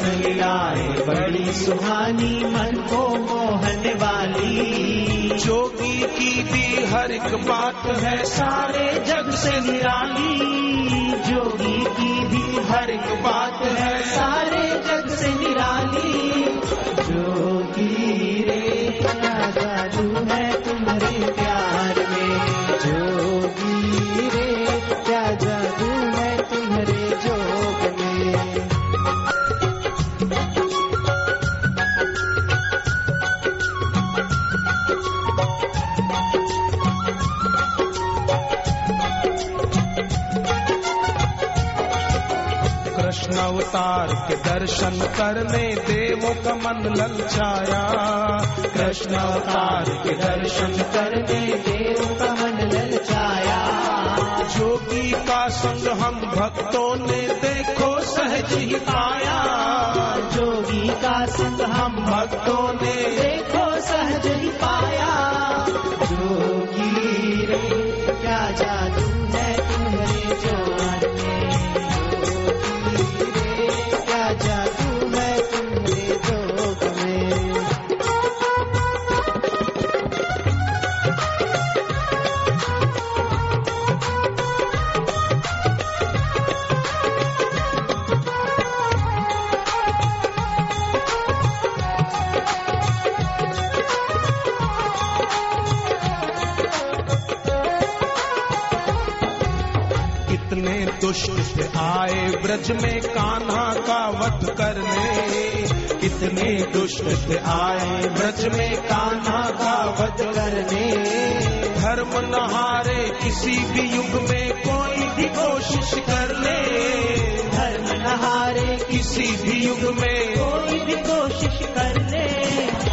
कृष्ण लीलाएँ बड़ी सुहानी मन को मोहन वाली। जोगी की भी हर एक बात है। सारे जग से निराली। जोगी की भी हर एक बात है। सारे जग से निराली। जोगी रे क्या जादू है तुम्हारे प्यार कृष्ण अवतार के दर्शन करने देवों का मन ललचाया कृष्ण अवतार के दर्शन करने देव का मन ललचाया जोगी का संग हम भक्तों ने देखो सहज ही पाया। जोगी का संग हम भक्तों ने देखो सहज ही पाया। ब्रज में कान्हा का वध करने, कितने दुष्ट आए ब्रज में कान्हा का वध करने। धर्म नहारे किसी भी युग में कोई भी कोशिश कर ले। धर्म नहारे किसी भी युग में कोई भी कोशिश कर ले।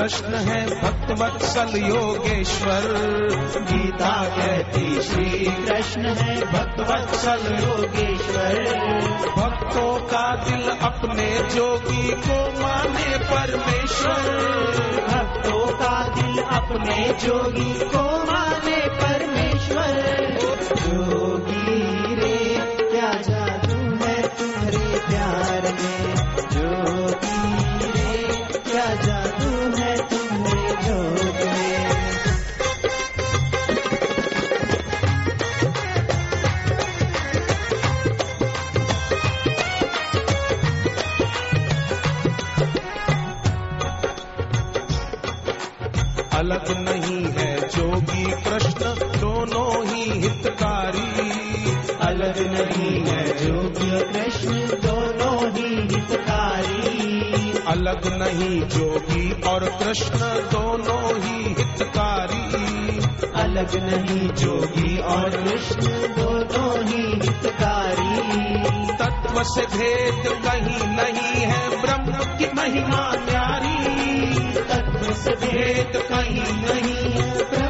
कृष्ण है भक्त वत्सल योगेश्वर। गीता कहती श्री कृष्ण है भक्तवत्सल योगेश्वर। भक्तों का दिल अपने जोगी को माने परमेश्वर। भक्तों का दिल अपने जोगी को माने परमेश्वर। नहीं है जोगी और कृष्ण दोनों ही हितकारी। अलग नहीं जोगी और कृष्ण दोनों ही हितकारी। अलग नहीं जोगी और कृष्ण दोनों ही हितकारी। तत्व से भेद कहीं नहीं है ब्रह्म की महिमा न्यारी तत्व से भेद कहीं नहीं है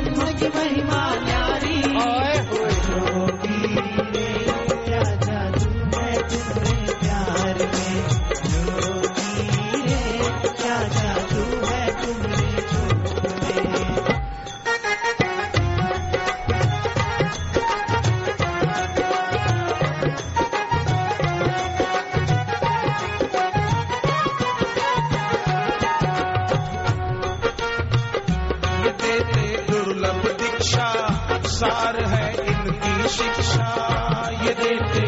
सार है इनकी शिक्षा। ये देते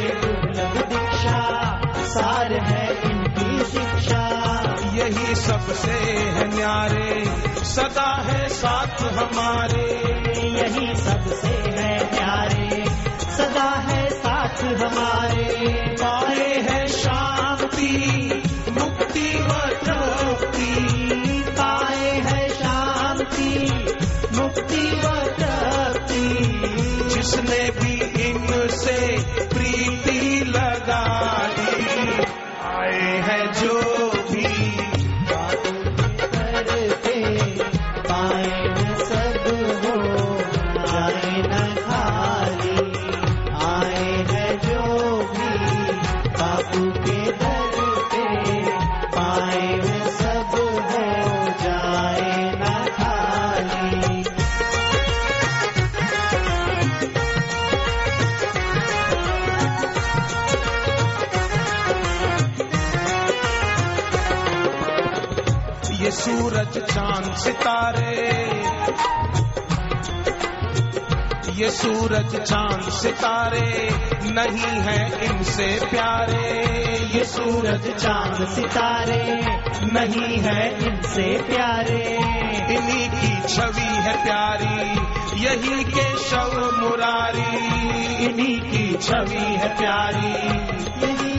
दीक्षा। सार है इनकी शिक्षा। यही सबसे है न्यारे। सदा है साथ हमारे। यही सबसे है प्यारे सदा है साथ हमारे। पाए है शांति, मुक्ति व तृप्ति। पाए है शांति, मुक्ति सूरज चाँद सितारे। ये सूरज चाँद सितारे नहीं है इनसे प्यारे। ये सूरज चाँद सितारे नहीं है इनसे प्यारे। इन्हीं की छवि है प्यारी, यही के शव मुरारी। इन्हीं की छवि है प्यारी। यही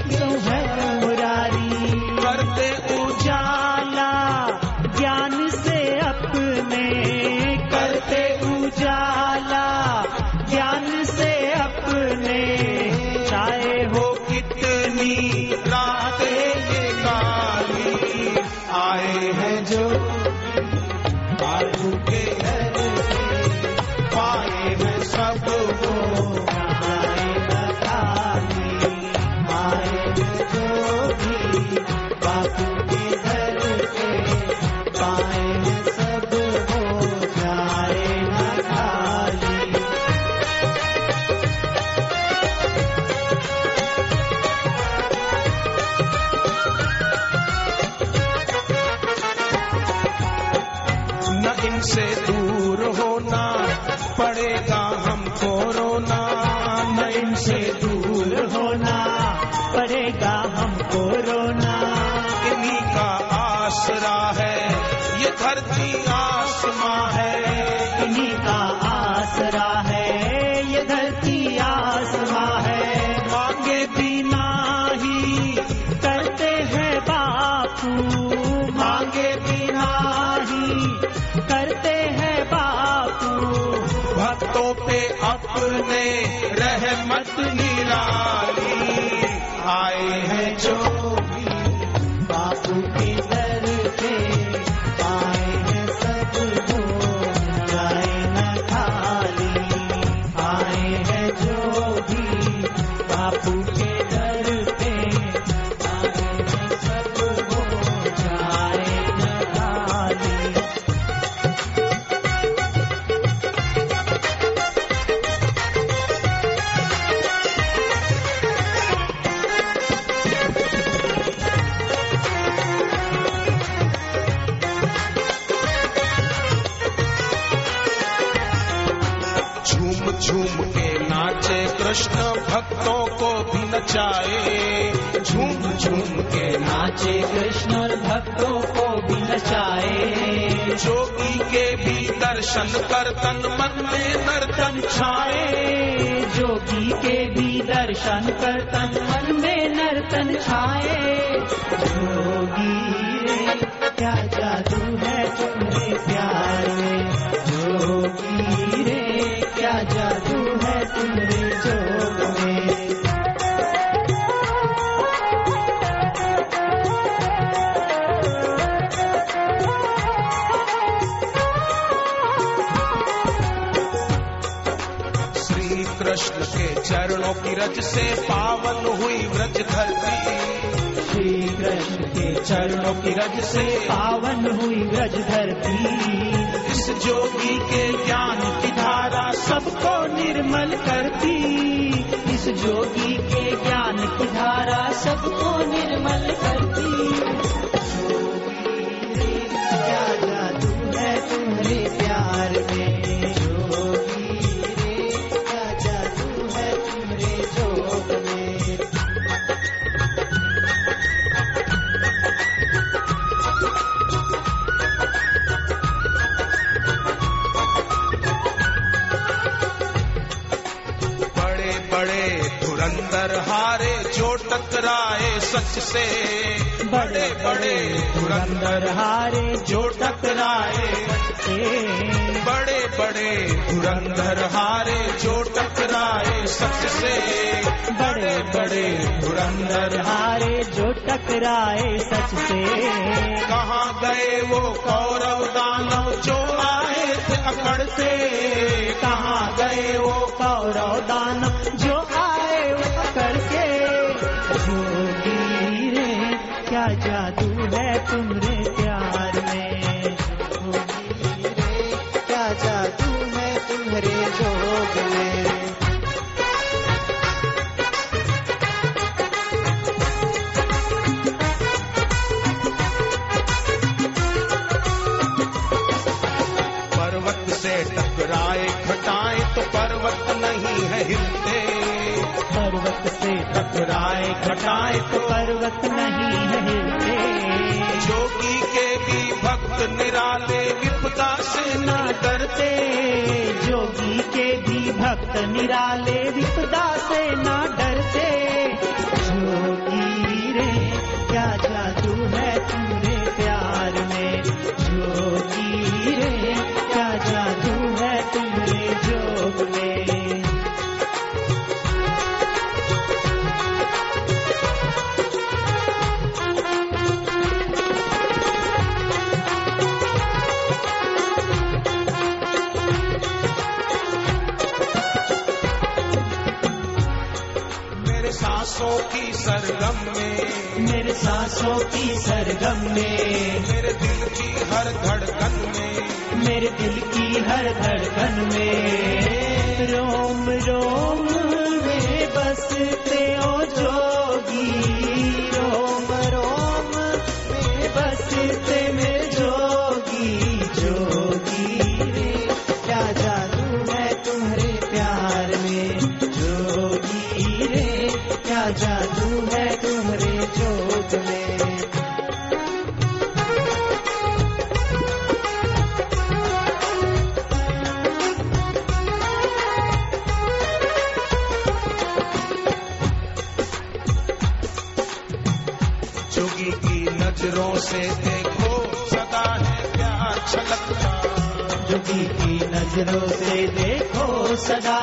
इनसे दूर होना पड़ेगा हमको रोना। इन्हीं का आसरा है ये धरती आसमां है। दर्शन कर तन मन में नर्तन छाए। जोगी के भी दर्शन कर तन मन में नर्तन छाए। जोगी क्या जादू है तुमने प्यार? रज से पावन हुई व्रज धरती। श्री कृष्ण के चरणों की रज से पावन हुई व्रज धरती। इस जोगी के ज्ञान की धारा सबको निर्मल करती। इस जोगी के ज्ञान की धारा सबको निर्मल करती। जोगी रे, क्या जादू है तुम्हारे प्यार में। धुरंधर हारे जो टकराए सच से। बड़े बड़े धुरंधर हारे जो टकराए बड़े बड़े धुरंधर हारे जो टकराए सच से। बड़े बड़े धुरंधर हारे जो टकराए सच से। कहाँ गए वो कौरव दानव जो आए थे अकड़ते कहाँ गए वो कौरव दानव जो आए तुमरे प्यार में। रे क्या जादू है तुम्हारे पर्वत से टकराए घटाए तो पर्वत नहीं है हिलते। पर्वत से टकराए घटाए तो पर्वत नहीं भक्त निराले विपदा से न डरते। जोगी के भी भक्त निराले विपदा से न डरते।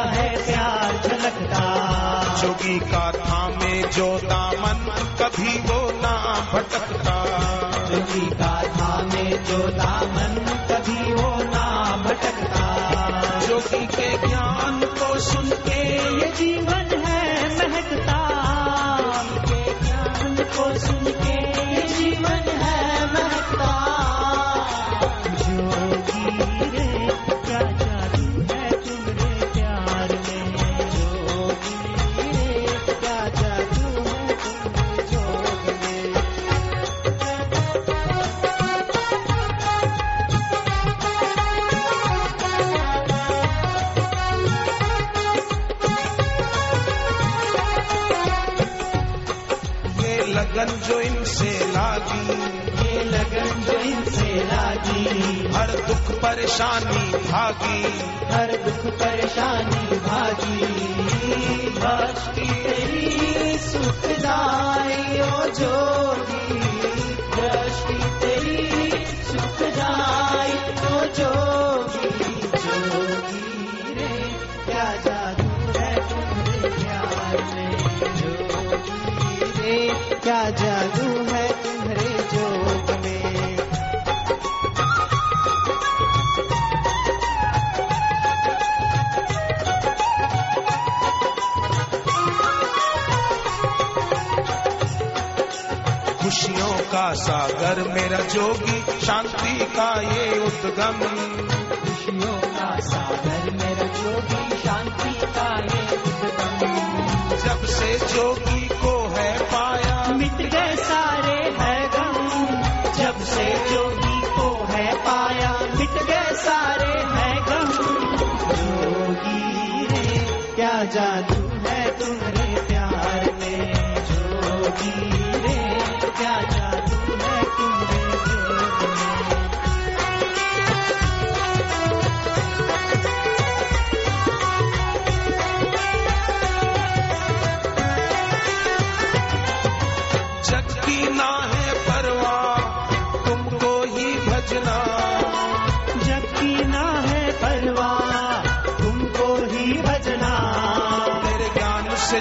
है प्यार झलकता। जोगी का थामे जो दामन कभी वो ना भटकता। जोगी का थामे जो दामन कभी वो ना भटकता। जोगी के ज्ञान को सुन के ये जीवन जो इनसे लागी ये लगन जो इनसे लागी हर दुख परेशानी भागी। हर दुख परेशानी भागी। भक्ति तेरी सुखदाई ओ जोगी दृष्टि तेरी सुखदाई ओ जोगी सागर मेरा जोगी शांति का ये उद्गम। खुशियों का सागर मेरा जोगी शांति का ये उद्गम। जब से जोगी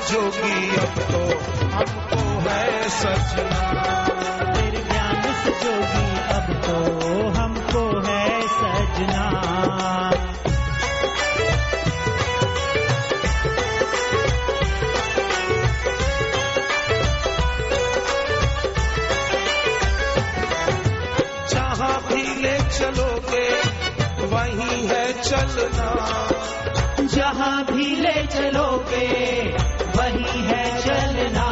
जोगी अब तो हमको है सजना तेरे ज्ञान से जोगी अब तो हमको है सजना जहाँ भी ले चलोगे वहीं है चलना। जहाँ भी ले चलोगे वही है चलना।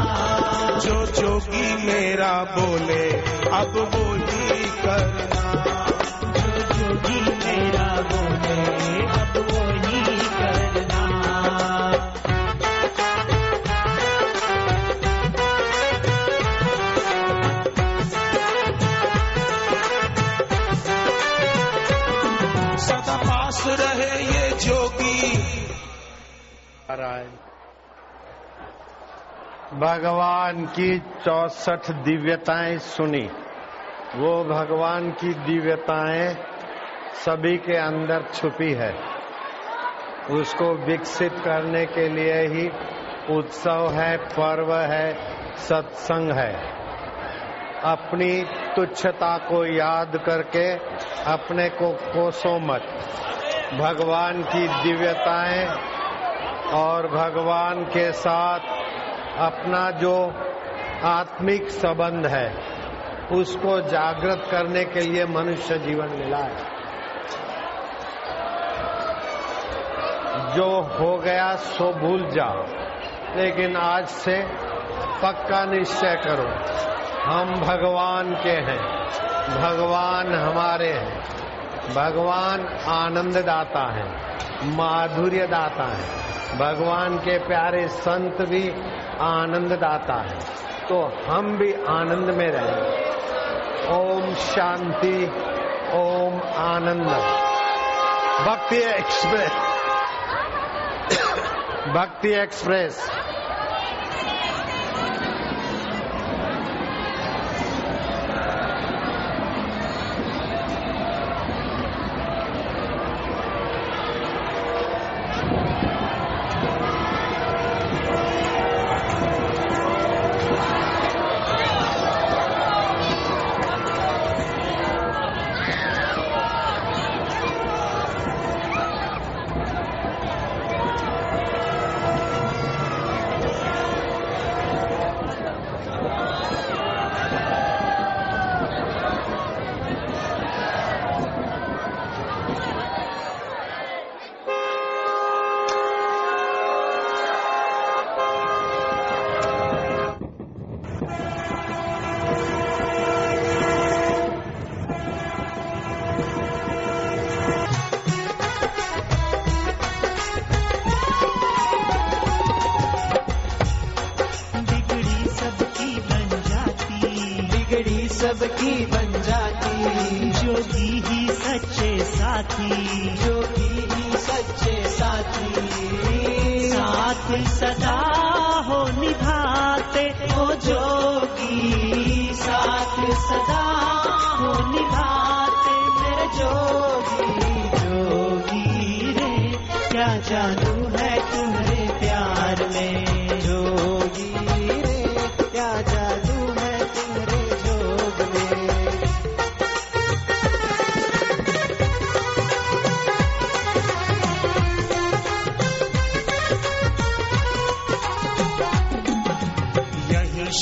जो जोगी मेरा बोले अब वो ही करना। जो जोगी मेरा बोले अब वो ही करना। पास रहे ये जोगी। भगवान की चौसठ दिव्यताएँ सुनी। वो भगवान की दिव्यताएँ सभी के अंदर छुपी है। उसको विकसित करने के लिए ही उत्सव है, पर्व है, सत्संग है। अपनी तुच्छता को याद करके अपने को कोसो मत। भगवान की दिव्यताएँ और भगवान के साथ अपना जो आत्मिक संबंध है, उसको जागृत करने के लिए मनुष्य जीवन मिला है। जो हो गया सो भूल जाओ, लेकिन आज से पक्का निश्चय करो, हम भगवान के हैं, भगवान हमारे हैं। भगवान आनंद दाता है माधुर्य दाता है। भगवान के प्यारे संत भी आनंद दाता है। तो हम भी आनंद में रहें। ओम शांति, ओम आनंद। भक्ति एक्सप्रेस। भक्ति एक्सप्रेस। सबकी बन जाती। जोगी ही सच्चे साथी। जोगी ही सच्चे साथी। साथ सदा हो निभाते ओ जोगी। साथ सदा हो निभाते मेरे जोगी। जोगी रे क्या जादू है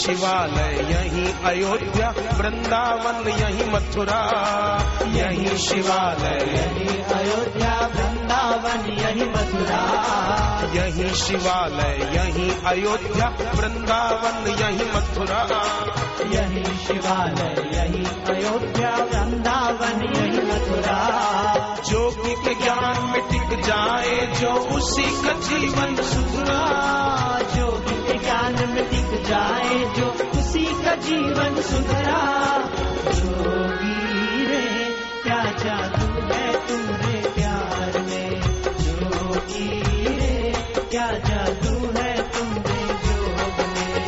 शिवालय, यही अयोध्या, वृंदावन, यही मथुरा, यही शिवालय। यही अयोध्या वृंदावन यही मथुरा यही शिवालय यही अयोध्या वृंदावन यही मथुरा यही शिवालय, यही अयोध्या, वृंदावन, यही मथुरा। जोगी के ज्ञान में टिक जाए, जो उसी का जीवन सुधरा। जोगी जीवन सुधरा। जोगी रे क्या जादू है तुम्हारे प्यार जोगी क्या जादू है तुम्हारे जोग में?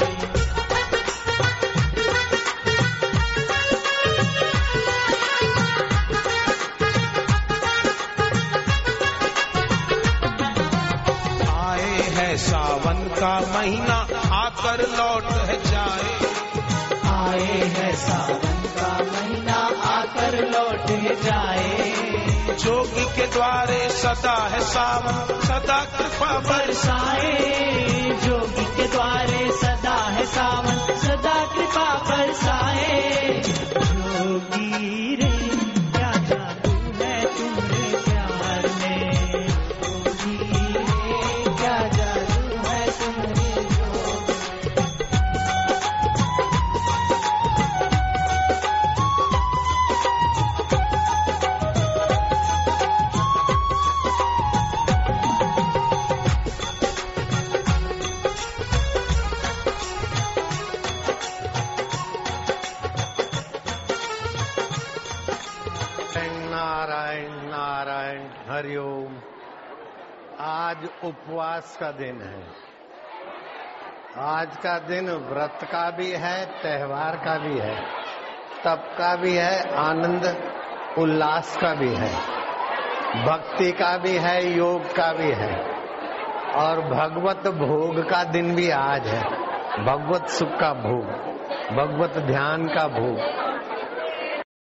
आए है सावन का महीना, आकर लौट जाए। आए है सावन का महीना आकर लौट जाए। जोगी के द्वारे सदा है सावन सदा कृपा बरसाए। जोगी के द्वारे सदा है सावन सदा कृपा बरसाए। आज उपवास का दिन है। आज का दिन व्रत का भी है, त्योहार का भी है, तप का भी है, आनंद, उल्लास का भी है, भक्ति का भी है, योग का भी है। और भगवत भोग का दिन भी आज है। भगवत सुख का भोग, भगवत ध्यान का भोग